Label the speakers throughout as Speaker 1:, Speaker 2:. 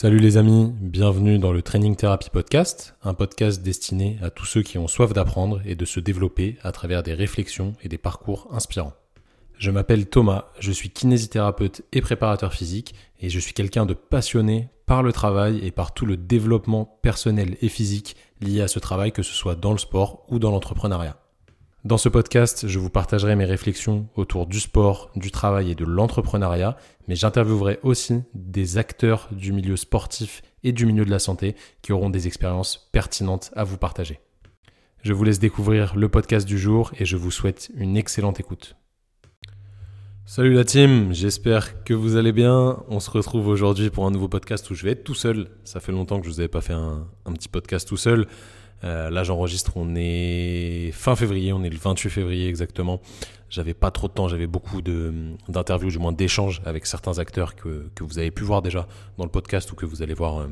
Speaker 1: Salut les amis, bienvenue dans le Training Therapy Podcast, un podcast destiné à tous ceux qui ont soif d'apprendre et de se développer à travers des réflexions et des parcours inspirants. Je m'appelle Thomas, je suis kinésithérapeute et préparateur physique et je suis quelqu'un de passionné par le travail et par tout le développement personnel et physique lié à ce travail, que ce soit dans le sport ou dans l'entrepreneuriat. Dans ce podcast, je vous partagerai mes réflexions autour du sport, du travail et de l'entrepreneuriat, mais j'interviewerai aussi des acteurs du milieu sportif et du milieu de la santé qui auront des expériences pertinentes à vous partager. Je vous laisse découvrir le podcast du jour et je vous souhaite une excellente écoute. Salut la team, j'espère que vous allez bien. On se retrouve aujourd'hui pour un nouveau podcast où je vais être tout seul. Ça fait longtemps que je vous avais pas fait un, un petit podcast tout seul. Euh, là, j'enregistre, on est fin février, on est le 28 février exactement. J'avais pas trop de temps, j'avais beaucoup d'interviews, du moins d'échanges avec certains acteurs que, que, vous avez pu voir déjà dans le podcast ou que vous allez voir euh,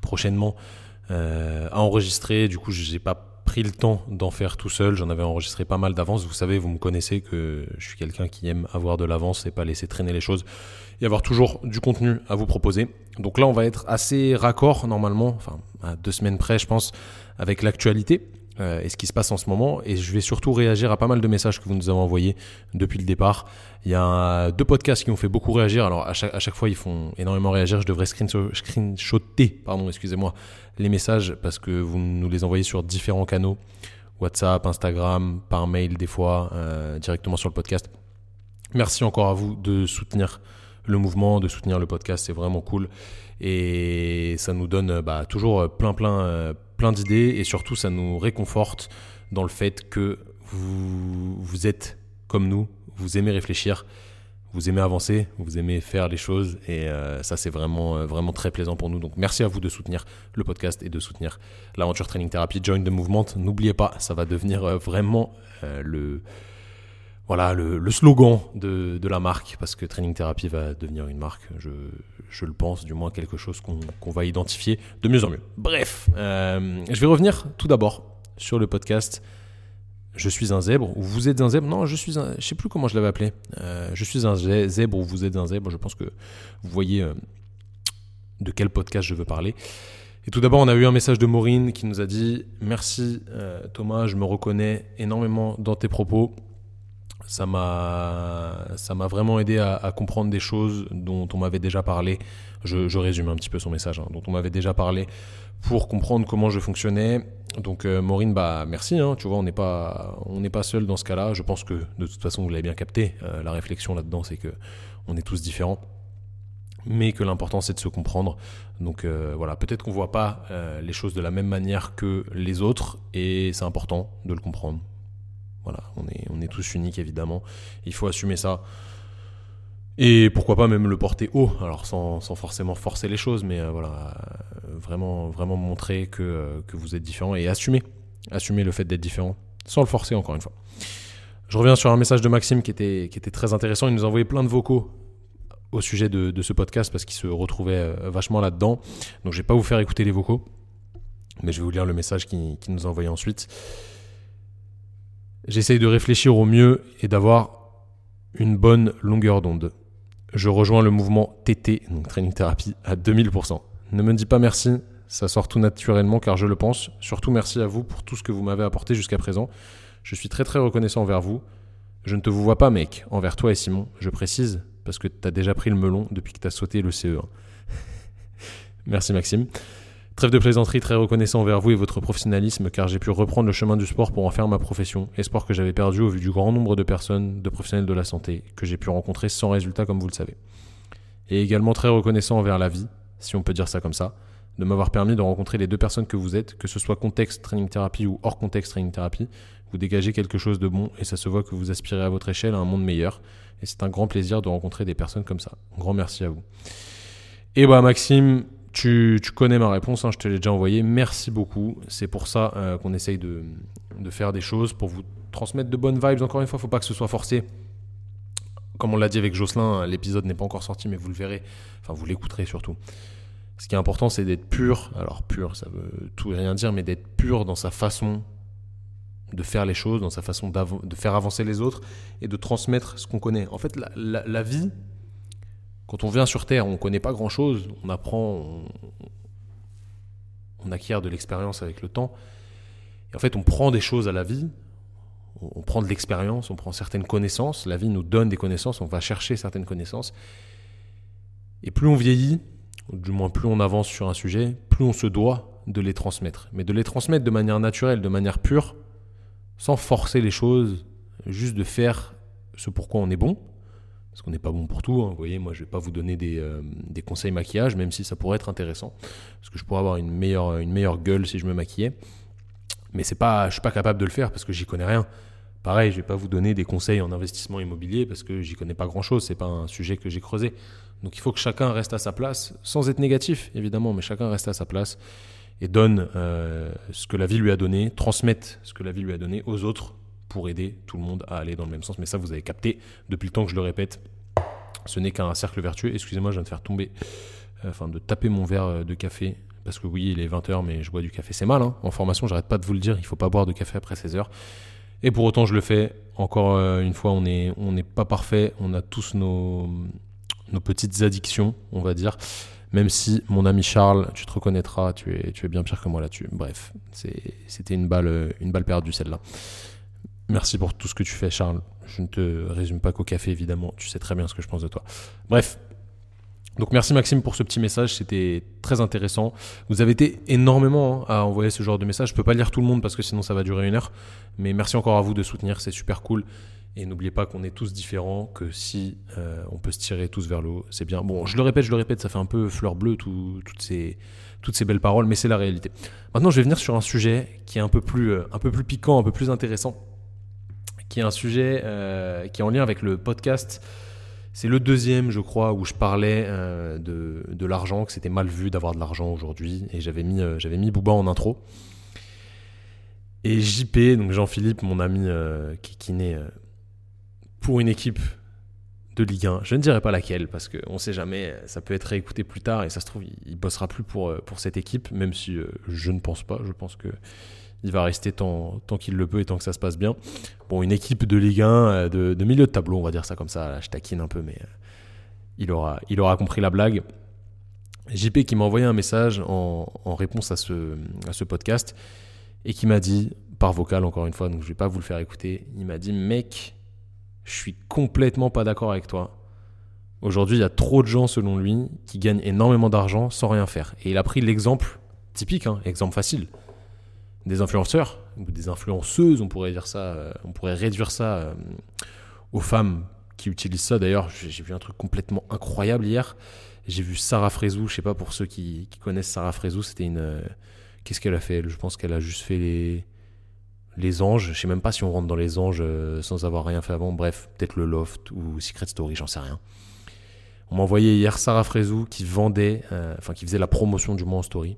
Speaker 1: prochainement euh, à enregistrer. Du coup, j'ai pas pris le temps d'en faire tout seul. J'en avais enregistré pas mal d'avance. Vous savez, vous me connaissez que je suis quelqu'un qui aime avoir de l'avance et pas laisser traîner les choses et avoir toujours du contenu à vous proposer. Donc là, on va être assez raccord normalement, enfin à deux semaines près, je pense, avec l'actualité. Euh, et ce qui se passe en ce moment. Et je vais surtout réagir à pas mal de messages que vous nous avez envoyés depuis le départ. Il y a deux podcasts qui ont fait beaucoup réagir. Alors à chaque, fois, ils font énormément réagir. Je devrais screenshotter, pardon, excusez-moi, les messages parce que vous nous les envoyez sur différents canaux. WhatsApp, Instagram, par mail des fois, euh, directement sur le podcast. Merci encore à vous de soutenir le mouvement, de soutenir le podcast, c'est vraiment cool. Et ça nous donne bah, toujours plein, plein, euh, plein d'idées et surtout ça nous réconforte dans le fait que vous, vous êtes comme nous, vous aimez réfléchir, vous aimez avancer, vous aimez faire les choses et euh, ça c'est vraiment euh, vraiment très plaisant pour nous. Donc merci à vous de soutenir le podcast et de soutenir l'aventure Training Therapy. Join the movement, n'oubliez pas, ça va devenir vraiment le voilà le, slogan de, de, la marque, parce que Training Therapy va devenir une marque, je, je le pense, du moins quelque chose qu'on va identifier de mieux en mieux. Bref, euh, je vais revenir tout d'abord sur le podcast Je suis un zèbre ou Vous êtes un zèbre. Non, je suis un, je sais plus comment je l'avais appelé. Euh, je suis un zèbre ou Vous êtes un zèbre. Je pense que vous voyez euh, de quel podcast je veux parler. Et tout d'abord, on a eu un message de Maureen qui nous a dit Merci Thomas, je me reconnais énormément dans tes propos ça m'a ça m'a vraiment aidé à, comprendre des choses dont on m'avait déjà parlé. Je, résume un petit peu son message, hein, dont on m'avait déjà parlé pour comprendre comment je fonctionnais. Donc euh, Maureen, bah merci. Hein, tu vois, on n'est pas on n'est pas seul dans ce cas-là. Je pense que de toute façon vous l'avez bien capté. Euh, la réflexion là-dedans, c'est que on est tous différents, mais que l'important c'est de se comprendre. Donc euh, voilà, peut-être qu'on voit pas les choses de la même manière que les autres, et c'est important de le comprendre. Voilà, on est, on est tous uniques évidemment. Il faut assumer ça. Et pourquoi pas même le porter haut, alors sans, forcément forcer les choses, mais euh, voilà, euh, vraiment, vraiment montrer que, euh, que, vous êtes différent et assumer, assumer le fait d'être différent, sans le forcer encore une fois. Je reviens sur un message de Maxime qui était, qui était très intéressant. Il nous a envoyé plein de vocaux au sujet de, ce podcast parce qu'il se retrouvait vachement là-dedans. Donc je vais pas vous faire écouter les vocaux, mais je vais vous lire le message qu'il qui nous a envoyé ensuite. J'essaye de réfléchir au mieux et d'avoir une bonne longueur d'onde. Je rejoins le mouvement TT, donc Training Therapy, à 2000%. Ne me dis pas merci, ça sort tout naturellement car je le pense. Surtout merci à vous pour tout ce que vous m'avez apporté jusqu'à présent. Je suis très très reconnaissant envers vous. Je ne te vois pas mec, envers toi et Simon, je précise, parce que tu as déjà pris le melon depuis que tu as sauté le CE1. merci Maxime. Trêve de plaisanterie, très reconnaissant envers vous et votre professionnalisme car j'ai pu reprendre le chemin du sport pour en faire ma profession, espoir que j'avais perdu au vu du grand nombre de personnes, de professionnels de la santé, que j'ai pu rencontrer sans résultat comme vous le savez. Et également très reconnaissant envers la vie, si on peut dire ça comme ça, de m'avoir permis de rencontrer les deux personnes que vous êtes, que ce soit contexte training thérapie ou hors contexte training thérapie, vous dégagez quelque chose de bon et ça se voit que vous aspirez à votre échelle à un monde meilleur. Et c'est un grand plaisir de rencontrer des personnes comme ça. Un grand merci à vous. Et bah Maxime, tu, connais ma réponse, hein, je te l'ai déjà envoyé. Merci beaucoup. C'est pour ça euh, qu'on essaye de, faire des choses, pour vous transmettre de bonnes vibes. Encore une fois, il ne faut pas que ce soit forcé. Comme on l'a dit avec Jocelyn, l'épisode n'est pas encore sorti, mais vous le verrez. Enfin, vous l'écouterez surtout. Ce qui est important, c'est d'être pur. Alors, pur, ça veut tout et rien dire, mais d'être pur dans sa façon de faire les choses, dans sa façon de faire avancer les autres et de transmettre ce qu'on connaît. En fait, la vie, Quand on vient sur Terre, on ne connaît pas grand-chose, on apprend, on, acquiert de l'expérience avec le temps. Et en fait, on prend des choses à la vie, on prend de l'expérience, on prend certaines connaissances, la vie nous donne des connaissances, on va chercher certaines connaissances. Et plus on vieillit, ou du moins plus on avance sur un sujet, plus on se doit de les transmettre. Mais de les transmettre de manière naturelle, de manière pure, sans forcer les choses, juste de faire ce pourquoi on est bon, parce qu'on n'est pas bon pour tout. Hein. Vous voyez, moi, je vais pas vous donner euh, des, conseils maquillage, même si ça pourrait être intéressant, parce que je pourrais avoir une meilleure, une meilleure gueule si je me maquillais. Mais c'est pas, je suis pas capable de le faire parce que j'y connais rien. Pareil, je vais pas vous donner des conseils en investissement immobilier parce que j'y connais pas grand chose. C'est pas un sujet que j'ai creusé. Donc il faut que chacun reste à sa place, sans être négatif évidemment, mais chacun reste à sa place et donne euh, ce que la vie lui a donné, transmette ce que la vie lui a donné aux autres pour aider tout le monde à aller dans le même sens. Mais ça, vous avez capté depuis le temps que je le répète. Ce n'est qu'un cercle vertueux. Excusez-moi, je viens de faire tomber, euh, enfin de taper mon verre euh, de café. Parce que oui, il est 20h, mais je bois du café. C'est mal, hein. En formation, j'arrête pas de vous le dire, il faut pas boire de café après 16h. Et pour autant, je le fais. Encore euh, une fois, on n'est pas parfait. On a tous nos, petites addictions, on va dire. Même si, mon ami Charles, tu te reconnaîtras, tu es, bien pire que moi là-dessus. Bref, c'était une balle perdue celle-là. Merci pour tout ce que tu fais, Charles. Je ne te résume pas qu'au café, évidemment. Tu sais très bien ce que je pense de toi. Bref. Donc merci Maxime pour ce petit message, c'était très intéressant. Vous avez été énormément hein, à envoyer ce genre de message. Je peux pas lire tout le monde parce que sinon ça va durer une heure. Mais merci encore à vous de soutenir, c'est super cool. Et n'oubliez pas qu'on est tous différents, que si euh, on peut se tirer tous vers le haut, c'est bien. Bon, je le répète, je le répète, ça fait un peu fleur bleue toutes, ces, toutes ces belles paroles, mais c'est la réalité. Maintenant, je vais venir sur un sujet qui est un peu plus, euh, un peu plus piquant, un peu plus intéressant qui est un sujet euh, qui est en lien avec le podcast. C'est le deuxième, je crois, où je parlais euh, de, de l'argent, que c'était mal vu d'avoir de l'argent aujourd'hui. Et j'avais mis, euh, j'avais mis Booba en intro. Et JP, donc Jean-Philippe, mon ami qui, qui naît pour une équipe de Ligue 1. Je ne dirais pas laquelle, parce qu'on ne sait jamais, ça peut être réécouté plus tard, et ça se trouve, il, ne bossera plus pour, pour cette équipe, même si je ne pense pas. Je pense que il va rester tant, tant qu'il le peut et tant que ça se passe bien. Bon, une équipe de Ligue 1 euh, de, milieu de tableau, on va dire ça comme ça. je taquine un peu, mais euh, il, aura, il aura compris la blague. JP qui m'a envoyé un message en, réponse à ce, à ce podcast et qui m'a dit, par vocal encore une fois, donc je vais pas vous le faire écouter, il m'a dit Mec, je suis complètement pas d'accord avec toi. Aujourd'hui, il y a trop de gens, selon lui, qui gagnent énormément d'argent sans rien faire. Et il a pris l'exemple typique, hein, exemple facile des influenceurs ou des influenceuses, on pourrait dire ça, euh, on pourrait réduire ça euh, aux femmes qui utilisent ça. D'ailleurs, j'ai vu un truc complètement incroyable hier. J'ai vu Sarah Frézou, je sais pas pour ceux qui, connaissent Sarah Frézou, c'était une. Euh, qu'est-ce qu'elle a fait Je pense qu'elle a juste fait les les anges. Je sais même pas si on rentre dans les anges sans avoir rien fait avant. Bref, peut-être le loft ou Secret Story, j'en sais rien. On m'a envoyé hier Sarah Frézou qui vendait, enfin qui faisait la promotion du moins en story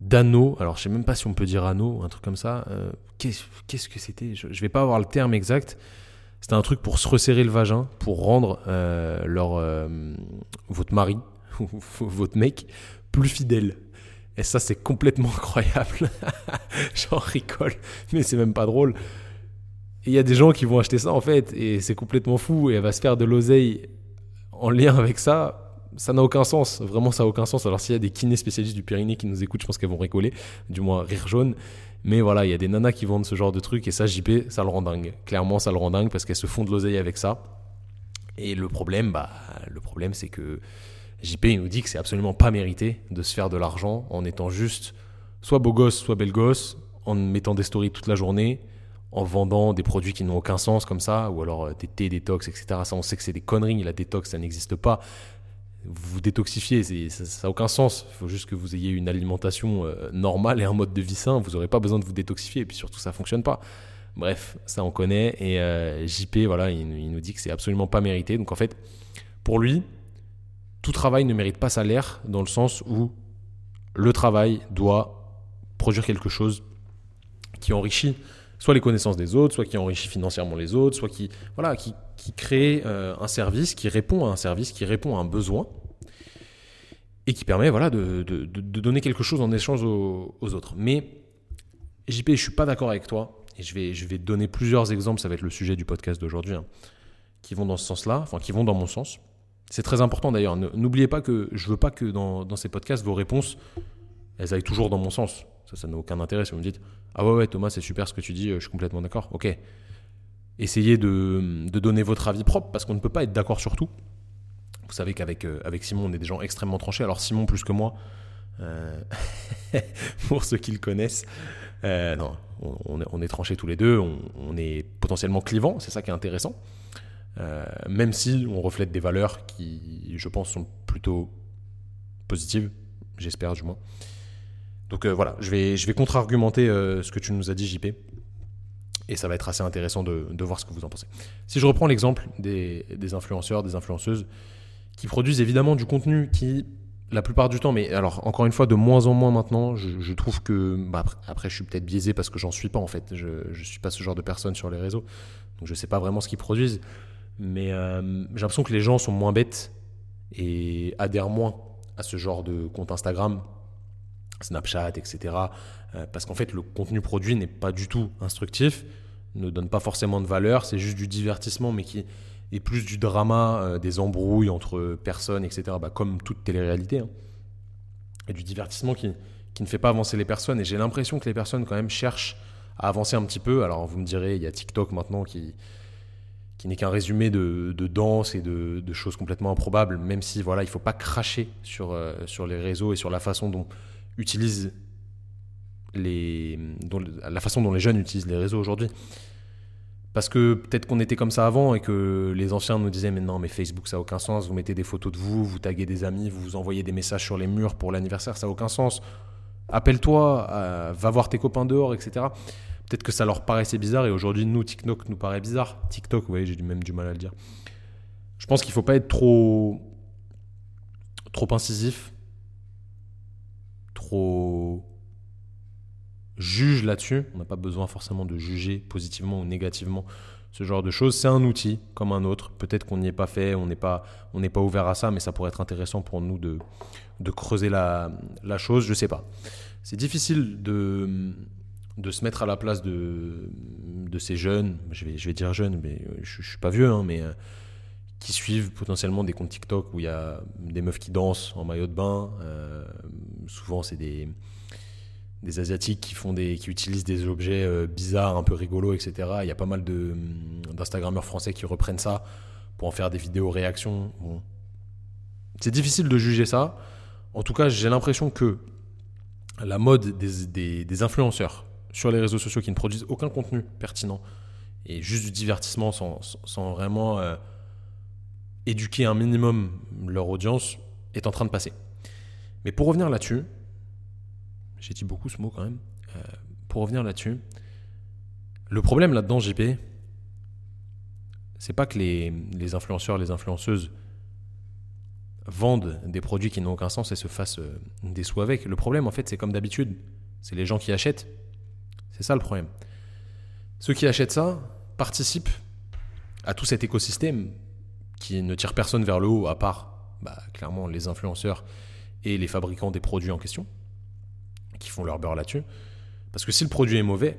Speaker 1: d'anneau. Alors, je sais même pas si on peut dire anneau, un truc comme ça. Euh, qu'est-ce que c'était? Je, ne vais pas avoir le terme exact. C'était un truc pour se resserrer le vagin, pour rendre euh, leur, euh, votre mari ou votre mec plus fidèle. Et ça, c'est complètement incroyable. J'en rigole, mais c'est même pas drôle. Il y a des gens qui vont acheter ça en fait, et c'est complètement fou, et elle va se faire de l'oseille en lien avec ça ça n'a aucun sens. Vraiment, ça n'a aucun sens. Alors, s'il y a des kinés spécialistes du Pyrénées qui nous écoutent, je pense qu'elles vont rigoler, du moins rire jaune. Mais voilà, il y a des nanas qui vendent ce genre de trucs et ça, JP, ça le rend dingue. Clairement, ça le rend dingue parce qu'elles se font de l'oseille avec ça. Et le problème, bah, le problème, c'est que JP, il nous dit que c'est absolument pas mérité de se faire de l'argent en étant juste soit beau gosse, soit belle gosse, en mettant des stories toute la journée, en vendant des produits qui n'ont aucun sens comme ça, ou alors euh, des thés détox, etc. Ça, on sait que c'est des conneries. La détox, ça n'existe pas vous détoxifiez, ça n'a aucun sens. Il faut juste que vous ayez une alimentation euh, normale et un mode de vie sain. Vous n'aurez pas besoin de vous détoxifier. Et puis surtout, ça fonctionne pas. Bref, ça on connaît. Et euh, JP, voilà, il, nous dit que c'est absolument pas mérité. Donc en fait, pour lui, tout travail ne mérite pas salaire dans le sens où le travail doit produire quelque chose qui enrichit soit les connaissances des autres, soit qui enrichit financièrement les autres, soit qui, voilà, qui crée euh, un service, qui répond à un service, qui répond à un besoin, et qui permet voilà, de, de, de donner quelque chose en échange aux, autres. Mais JP, je suis pas d'accord avec toi, et je vais, je vais donner plusieurs exemples, ça va être le sujet du podcast d'aujourd'hui, hein, qui vont dans ce sens-là, enfin qui vont dans mon sens. C'est très important d'ailleurs. N'oubliez pas que je veux pas que dans, ces podcasts, vos réponses, elles aillent toujours dans mon sens. Ça, ça n'a aucun intérêt si vous me dites Ah ouais, ouais, Thomas, c'est super ce que tu dis, je suis complètement d'accord. Ok. Essayez de, donner votre avis propre parce qu'on ne peut pas être d'accord sur tout. Vous savez qu'avec euh, avec Simon, on est des gens extrêmement tranchés. Alors, Simon, plus que moi, euh, pour ceux qui le connaissent, euh, non, on, est, tranchés tous les deux, on, est potentiellement clivants, c'est ça qui est intéressant. Même si on reflète des valeurs qui, je pense, sont plutôt positives, j'espère du moins. Donc voilà, je vais, je vais contre-argumenter ce que tu nous as dit, JP. Et ça va être assez intéressant de, voir ce que vous en pensez. Si je reprends l'exemple des, des influenceurs, des influenceuses, qui produisent évidemment du contenu qui la plupart du temps, mais alors encore une fois, de moins en moins maintenant, je, trouve que. Bah, après, je suis peut-être biaisé parce que j'en suis pas en fait. Je ne suis pas ce genre de personne sur les réseaux. Donc je sais pas vraiment ce qu'ils produisent. Mais euh, j'ai l'impression que les gens sont moins bêtes et adhèrent moins à ce genre de compte Instagram, Snapchat, etc. Euh, parce qu'en fait, le contenu produit n'est pas du tout instructif, ne donne pas forcément de valeur, c'est juste du divertissement, mais qui et plus du drama, euh, des embrouilles entre personnes, etc., bah, comme toute télé-réalité, hein. et du divertissement qui, qui, ne fait pas avancer les personnes. Et j'ai l'impression que les personnes, quand même, cherchent à avancer un petit peu. Alors, vous me direz, il y a TikTok maintenant qui, qui n'est qu'un résumé de, de, danse et de, de, choses complètement improbables, même si voilà, il ne faut pas cracher sur, euh, sur les réseaux et sur la façon dont utilisent les, la façon dont les jeunes utilisent les réseaux aujourd'hui. Parce que peut-être qu'on était comme ça avant et que les anciens nous disaient mais non mais Facebook ça n'a aucun sens, vous mettez des photos de vous, vous taguez des amis, vous vous envoyez des messages sur les murs pour l'anniversaire, ça n'a aucun sens. Appelle-toi, euh, va voir tes copains dehors, etc. Peut-être que ça leur paraissait bizarre et aujourd'hui nous TikTok nous paraît bizarre. TikTok, vous voyez, j'ai même du mal à le dire. Je pense qu'il faut pas être trop trop incisif, trop juge là-dessus. On n'a pas besoin forcément de juger positivement ou négativement ce genre de choses. C'est un outil comme un autre. Peut-être qu'on n'y est pas fait, on n'est pas, on n'est pas ouvert à ça, mais ça pourrait être intéressant pour nous de, creuser la, chose. Je sais pas. C'est difficile de, se mettre à la place de, ces jeunes. Je vais, je dire jeunes, mais je, ne suis pas vieux, hein, mais euh, qui suivent potentiellement des comptes TikTok où il y a des meufs qui dansent en maillot de bain. Euh, souvent, c'est des des asiatiques qui font des qui utilisent des objets euh, bizarres un peu rigolos etc il y a pas mal hum, d'instagrammeurs français qui reprennent ça pour en faire des vidéos réactions bon. c'est difficile de juger ça. En tout cas j'ai l'impression que la mode des, des, influenceurs sur les réseaux sociaux qui ne produisent aucun contenu pertinent et juste du divertissement sans, sans vraiment euh, éduquer un minimum leur audience est en train de passer. Mais pour revenir là-dessus j'ai dit beaucoup ce mot quand même. Euh, pour revenir là-dessus, le problème là-dedans, JP, c'est pas que les, influenceurs, les influenceuses vendent des produits qui n'ont aucun sens et se fassent euh, des sous avec. Le problème, en fait, c'est comme d'habitude. C'est les gens qui achètent. C'est ça le problème. Ceux qui achètent ça participent à tout cet écosystème qui ne tire personne vers le haut, à part bah, clairement les influenceurs et les fabricants des produits en question qui font leur beurre là-dessus. Parce que si le produit est mauvais,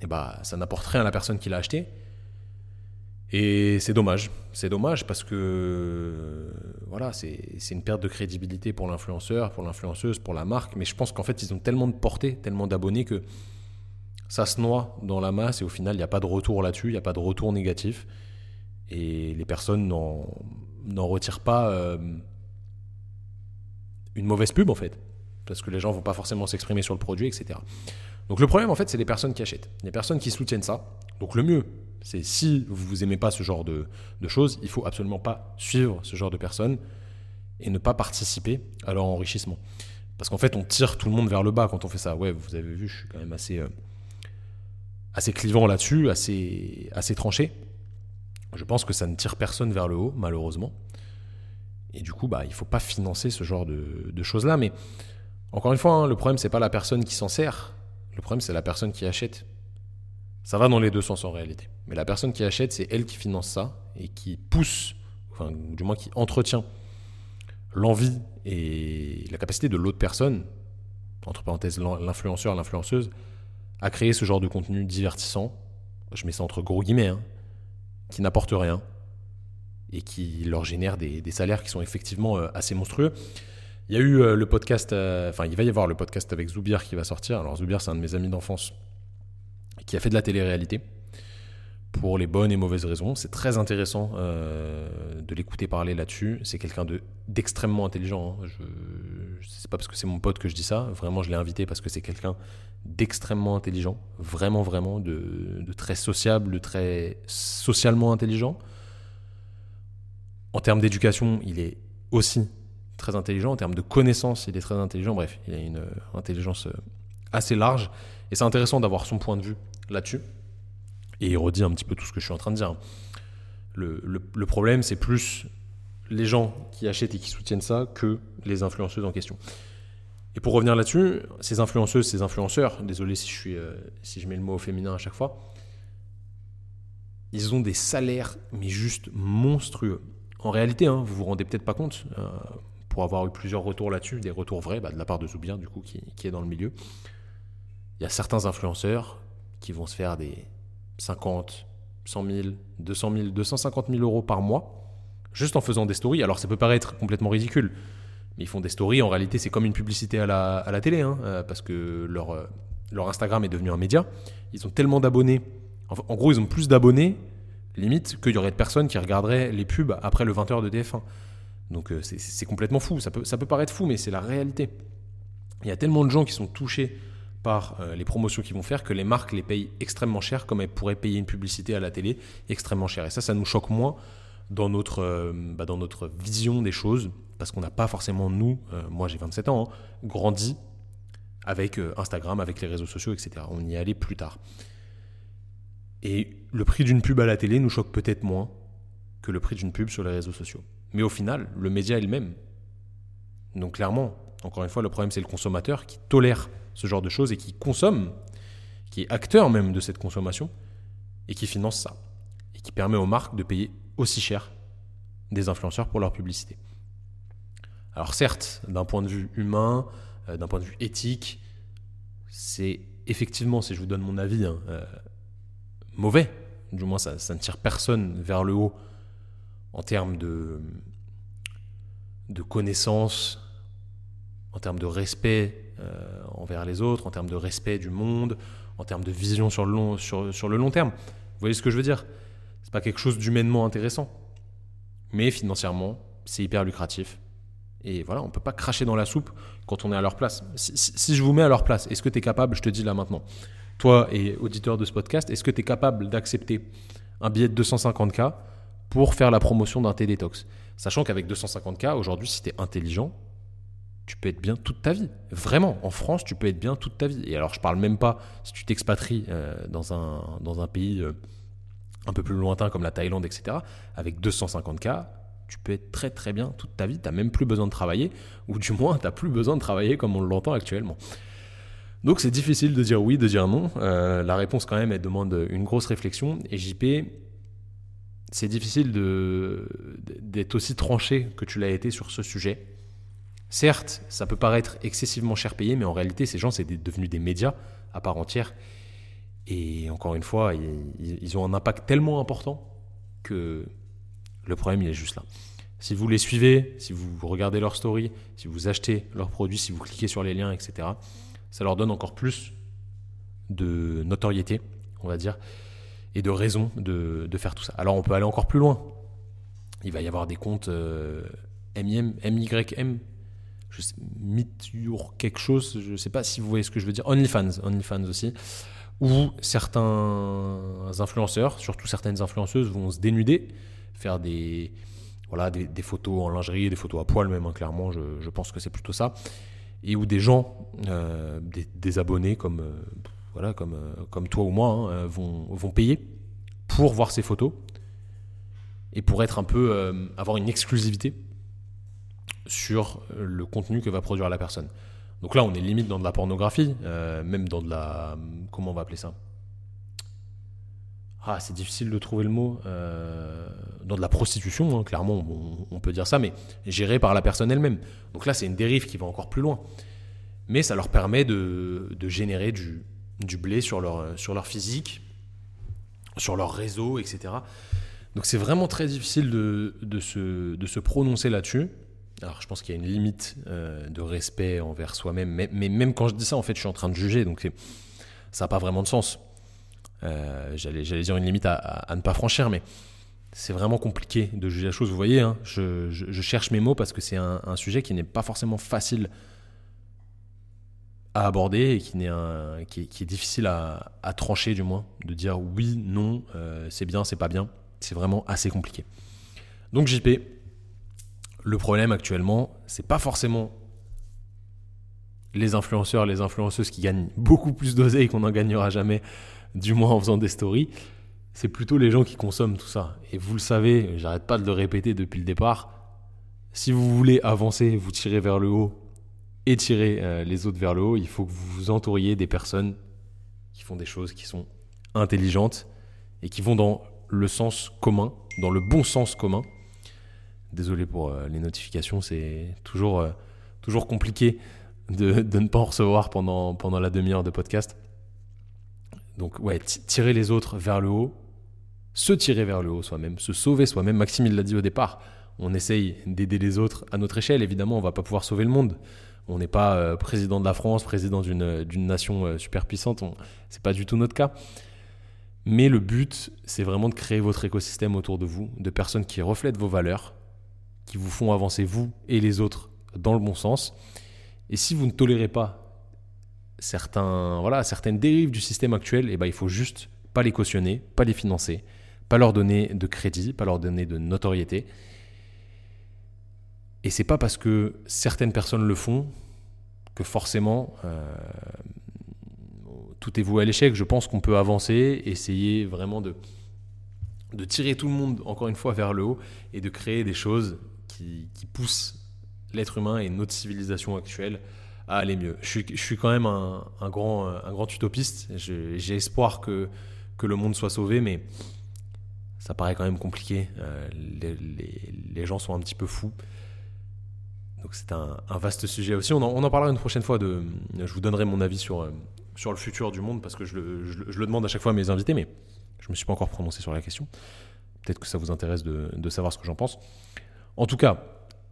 Speaker 1: eh bah, ça n'apporte rien à la personne qui l'a acheté. Et c'est dommage. C'est dommage parce que voilà, c'est une perte de crédibilité pour l'influenceur, pour l'influenceuse, pour la marque. Mais je pense qu'en fait, ils ont tellement de portée, tellement d'abonnés que ça se noie dans la masse et au final, il n'y a pas de retour là-dessus, il n'y a pas de retour négatif. Et les personnes n'en retirent pas euh, une mauvaise pub en fait parce que les gens vont pas forcément s'exprimer sur le produit, etc. Donc le problème en fait, c'est les personnes qui achètent, les personnes qui soutiennent ça. Donc le mieux, c'est si vous aimez pas ce genre de, choses, il faut absolument pas suivre ce genre de personnes et ne pas participer à leur enrichissement. Parce qu'en fait, on tire tout le monde vers le bas quand on fait ça. Ouais, vous avez vu, je suis quand même assez, euh, assez clivant là-dessus, assez, assez tranché. Je pense que ça ne tire personne vers le haut, malheureusement. Et du coup, bah, il ne faut pas financer ce genre de, de choses-là. Mais encore une fois, hein, le problème, c'est pas la personne qui s'en sert. Le problème, c'est la personne qui achète. Ça va dans les deux sens en réalité. Mais la personne qui achète, c'est elle qui finance ça et qui pousse, enfin, du moins qui entretient l'envie et la capacité de l'autre personne, entre parenthèses l'influenceur, l'influenceuse, à créer ce genre de contenu divertissant. Je mets ça entre gros guillemets, hein, qui n'apporte rien et qui leur génèrent des, salaires qui sont effectivement assez monstrueux. Il y a eu le podcast, enfin il va y avoir le podcast avec Zoubir qui va sortir. Alors Zoubir c'est un de mes amis d'enfance qui a fait de la télé-réalité pour les bonnes et mauvaises raisons. C'est très intéressant euh, de l'écouter parler là-dessus. C'est quelqu'un d'extrêmement intelligent. Hein. Je, sais pas parce que c'est mon pote que je dis ça. Vraiment, je l'ai invité parce que c'est quelqu'un d'extrêmement intelligent. Vraiment, vraiment, de, très sociable, de très socialement intelligent. En termes d'éducation, il est aussi très intelligent. En termes de connaissances, il est très intelligent. Bref, il a une intelligence euh, assez large. Et c'est intéressant d'avoir son point de vue là-dessus et il redit un petit peu tout ce que je suis en train de dire. Le, problème, c'est plus les gens qui achètent et qui soutiennent ça que les influenceuses en question. Et pour revenir là-dessus, ces influenceuses, ces influenceurs, désolé si je, suis, euh, si je mets le mot au féminin à chaque fois, ils ont des salaires, mais juste monstrueux. En réalité, hein, vous vous rendez peut-être pas compte, euh, pour avoir eu plusieurs retours là-dessus, des retours vrais, bah, de la part de Zoubien, du coup, qui, est dans le milieu. Il y a certains influenceurs qui vont se faire des, 50, 100 000, 200 000, 250 000 euros par mois, juste en faisant des stories. Alors ça peut paraître complètement ridicule, mais ils font des stories. En réalité, c'est comme une publicité à la, télé, hein, euh, parce que leur, euh, leur Instagram est devenu un média. Ils ont tellement d'abonnés. En, gros, ils ont plus d'abonnés, limite, qu'il y aurait de personnes qui regarderaient les pubs après le 20h de TF1. Donc euh, c'est complètement fou. Ça peut, ça peut paraître fou, mais c'est la réalité. Il y a tellement de gens qui sont touchés par euh, les promotions qu'ils vont faire que les marques les payent extrêmement cher comme elles pourraient payer une publicité à la télé extrêmement cher. Et ça, ça nous choque moins dans notre, euh, bah, dans notre vision des choses parce qu'on n'a pas forcément, nous, moi j'ai 27 ans, hein, grandi avec Instagram, avec les réseaux sociaux, etc. On y allait plus tard. Et le prix d'une pub à la télé nous choque peut-être moins que le prix d'une pub sur les réseaux sociaux. Mais au final, le média est le même. Donc clairement, encore une fois, le problème c'est le consommateur qui tolère ce genre de choses et qui consomme, qui est acteur même de cette consommation et qui finance ça. Et qui permet aux marques de payer aussi cher des influenceurs pour leur publicité. Alors certes, d'un point de vue humain, euh, d'un point de vue éthique, c'est effectivement, si je vous donne mon avis, hein, euh, mauvais. Du moins, ça, ça, ne tire personne vers le haut en termes de, de connaissances, en termes de respect euh, envers les autres, en termes de respect du monde, en termes de vision sur le long, sur, le long terme. Vous voyez ce que je veux dire? C'est pas quelque chose d'humainement intéressant. Mais financièrement, c'est hyper lucratif. Et voilà, on ne peut pas cracher dans la soupe quand on est à leur place. Si, si je vous mets à leur place, est-ce que tu es capable, je te dis là maintenant, toi et auditeur de ce podcast, est-ce que tu es capable d'accepter un billet de 250K pour faire la promotion d'un T-Detox Sachant qu'avec 250K, aujourd'hui, si tu es intelligent, tu peux être bien toute ta vie. Vraiment, en France, tu peux être bien toute ta vie. Et alors, je parle même pas si tu t'expatries euh, dans, un, dans un pays euh, un peu plus lointain comme la Thaïlande, etc. Avec 250K, tu peux être très très bien toute ta vie. Tu n'as même plus besoin de travailler, ou du moins, tu n'as plus besoin de travailler comme on l'entend actuellement. Donc, c'est difficile de dire oui, de dire non. Euh, la réponse, quand même, elle demande une grosse réflexion. Et JP, c'est difficile d'être aussi tranché que tu l'as été sur ce sujet. Certes, ça peut paraître excessivement cher payé, mais en réalité, ces gens, c'est devenu des médias à part entière. Et encore une fois, ils, ont un impact tellement important que le problème, il est juste là. Si vous les suivez, si vous regardez leurs stories, si vous achetez leurs produits, si vous cliquez sur les liens, etc., ça leur donne encore plus de notoriété, on va dire, et de raison de, faire tout ça. Alors on peut aller encore plus loin. Il va y avoir des comptes euh, MIM, MYM, je sais, quelque chose, je ne sais pas si vous voyez ce que je veux dire, OnlyFans, OnlyFans aussi, où certains influenceurs, surtout certaines influenceuses, vont se dénuder, faire des, voilà, des, photos en lingerie, des photos à poil même, hein, clairement, je, pense que c'est plutôt ça, et où des gens, euh, des, abonnés comme, euh, voilà, comme, euh, comme toi ou moi, hein, vont, vont payer pour voir ces photos et pour être un peu, avoir une exclusivité sur le contenu que va produire la personne. Donc là, on est limite dans de la pornographie, euh, même dans de la... Comment on va appeler ça? Ah, c'est difficile de trouver le mot. Euh, dans de la prostitution, hein, clairement, on, peut dire ça, mais géré par la personne elle-même. Donc là, c'est une dérive qui va encore plus loin. Mais ça leur permet de, générer du, du, blé sur leur, sur leur physique, sur leur réseau, etc. Donc c'est vraiment très difficile de, se, prononcer là-dessus. Alors je pense qu'il y a une limite euh, de respect envers soi-même, mais, même quand je dis ça, en fait, je suis en train de juger, donc ça n'a pas vraiment de sens. Euh, J'allais dire une limite à, ne pas franchir, mais c'est vraiment compliqué de juger la chose. Vous voyez, hein, je, cherche mes mots parce que c'est un, sujet qui n'est pas forcément facile à aborder et qui, qui, est, difficile à, à, trancher du moins, de dire oui, non, euh, c'est bien, c'est pas bien. C'est vraiment assez compliqué. Donc JP, le problème actuellement, c'est pas forcément les influenceurs, les influenceuses qui gagnent beaucoup plus d'oseille qu'on n'en gagnera jamais, du moins en faisant des stories. C'est plutôt les gens qui consomment tout ça. Et vous le savez, j'arrête pas de le répéter depuis le départ. Si vous voulez avancer, vous tirez vers le haut et tirer euh, les autres vers le haut, il faut que vous vous entouriez des personnes qui font des choses qui sont intelligentes et qui vont dans le sens commun, dans le bon sens commun. Désolé pour euh, les notifications, c'est toujours, euh, toujours compliqué de, de, ne pas en recevoir pendant, pendant la demi-heure de podcast. Donc ouais, tirer les autres vers le haut, se tirer vers le haut soi-même, se sauver soi-même. Maxime, il l'a dit au départ, on essaye d'aider les autres à notre échelle. Évidemment, on va pas pouvoir sauver le monde. On n'est pas euh, président de la France, président d'une nation euh, super puissante. C'est pas du tout notre cas. Mais le but, c'est vraiment de créer votre écosystème autour de vous, de personnes qui reflètent vos valeurs, qui vous font avancer vous et les autres dans le bon sens. Et si vous ne tolérez pas certains, voilà, certaines dérives du système actuel, eh ben, il faut juste pas les cautionner, pas les financer, pas leur donner de crédit, pas leur donner de notoriété. Et c'est pas parce que certaines personnes le font que forcément euh, tout est voué à l'échec. Je pense qu'on peut avancer, essayer vraiment de, de tirer tout le monde, encore une fois, vers le haut et de créer des choses qui, qui poussent l'être humain et notre civilisation actuelle à aller mieux. Je suis, je suis quand même un, un, grand, un grand utopiste. J'ai espoir que, que le monde soit sauvé, mais ça paraît quand même compliqué. Euh, les, gens sont un petit peu fous. Donc c'est un, vaste sujet aussi. On en, parlera une prochaine fois. De, je vous donnerai mon avis sur, sur le futur du monde parce que je le, demande à chaque fois à mes invités, mais je ne me suis pas encore prononcé sur la question. Peut-être que ça vous intéresse de, de savoir ce que j'en pense. En tout cas,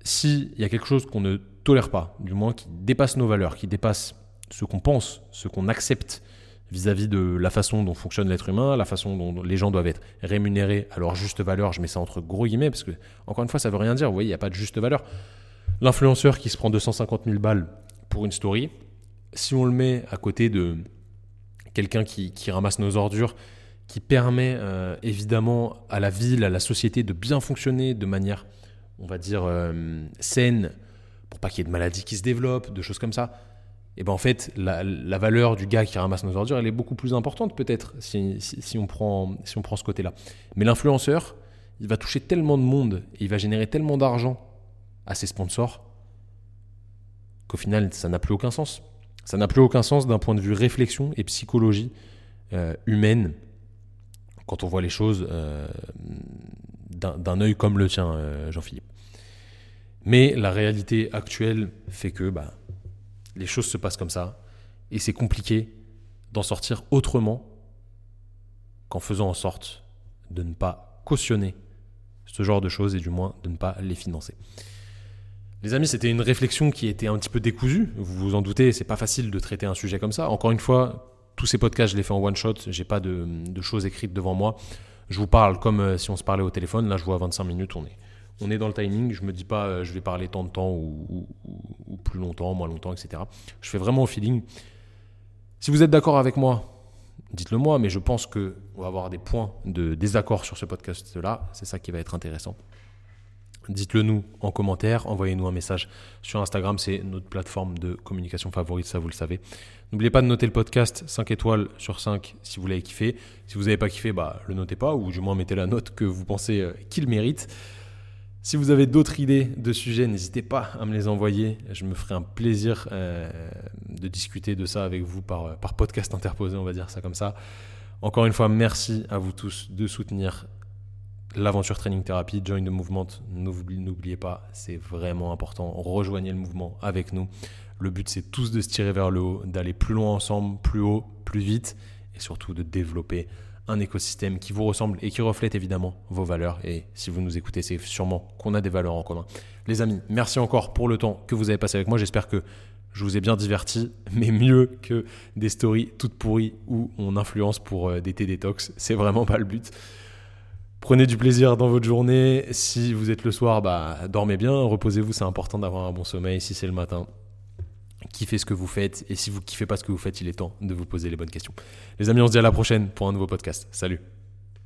Speaker 1: s'il y a quelque chose qu'on ne tolère pas, du moins qui dépasse nos valeurs, qui dépasse ce qu'on pense, ce qu'on accepte vis-à-vis de la façon dont fonctionne l'être humain, la façon dont les gens doivent être rémunérés à leur juste valeur, je mets ça entre gros guillemets, parce que, encore une fois, ça veut rien dire, vous voyez, il n'y a pas de juste valeur. L'influenceur qui se prend 250 000 balles pour une story, si on le met à côté de quelqu'un qui, ramasse nos ordures, qui permet euh, évidemment à la ville, à la société de bien fonctionner de manière, on va dire, euh, saine, pour pas qu'il y ait de maladies qui se développent, de choses comme ça, et ben en fait, la, valeur du gars qui ramasse nos ordures, elle est beaucoup plus importante peut-être si, si, on prend, si on prend ce côté-là. Mais l'influenceur, il va toucher tellement de monde et il va générer tellement d'argent à ses sponsors qu'au final, ça n'a plus aucun sens. Ça n'a plus aucun sens d'un point de vue réflexion et psychologie euh, humaine quand on voit les choses euh, d'un œil comme le tien, euh, Jean-Philippe. Mais la réalité actuelle fait que bah, les choses se passent comme ça et c'est compliqué d'en sortir autrement qu'en faisant en sorte de ne pas cautionner ce genre de choses et du moins de ne pas les financer. Les amis, c'était une réflexion qui était un petit peu décousue. Vous vous en doutez, c'est pas facile de traiter un sujet comme ça. Encore une fois, tous ces podcasts, je les fais en one shot. J'ai pas de, choses écrites devant moi. Je vous parle comme euh, si on se parlait au téléphone. Là, je vois à 25 minutes. On est, on est dans le timing. Je me dis pas, euh, je vais parler tant de temps ou, plus longtemps, moins longtemps, etc. Je fais vraiment au feeling. Si vous êtes d'accord avec moi, dites-le moi. Mais je pense que on va avoir des points de désaccord sur ce podcast-là. C'est ça qui va être intéressant. Dites-le nous en commentaire, envoyez-nous un message sur Instagram, c'est notre plateforme de communication favorite, ça vous le savez. N'oubliez pas de noter le podcast 5 étoiles sur 5 si vous l'avez kiffé. Si vous n'avez pas kiffé, bah, le notez pas, ou du moins mettez la note que vous pensez euh, qu'il mérite. Si vous avez d'autres idées de sujets, n'hésitez pas à me les envoyer. Je me ferai un plaisir euh, de discuter de ça avec vous par, par podcast interposé, on va dire ça comme ça. Encore une fois, merci à vous tous de soutenir l'aventure training thérapie, join the movement, n'oubliez pas, c'est vraiment important. Rejoignez le mouvement avec nous. Le but, c'est tous de se tirer vers le haut, d'aller plus loin ensemble, plus haut, plus vite, et surtout de développer un écosystème qui vous ressemble et qui reflète évidemment vos valeurs. Et si vous nous écoutez, c'est sûrement qu'on a des valeurs en commun. Les amis, merci encore pour le temps que vous avez passé avec moi. J'espère que je vous ai bien diverti, mais mieux que des stories toutes pourries où on influence pour euh, des thé détox. C'est vraiment pas le but. Prenez du plaisir dans votre journée. Si vous êtes le soir, bah, dormez bien, reposez-vous, c'est important d'avoir un bon sommeil. Si c'est le matin, kiffez ce que vous faites. Et si vous kiffez pas ce que vous faites, il est temps de vous poser les bonnes questions. Les amis, on se dit à la prochaine pour un nouveau podcast. Salut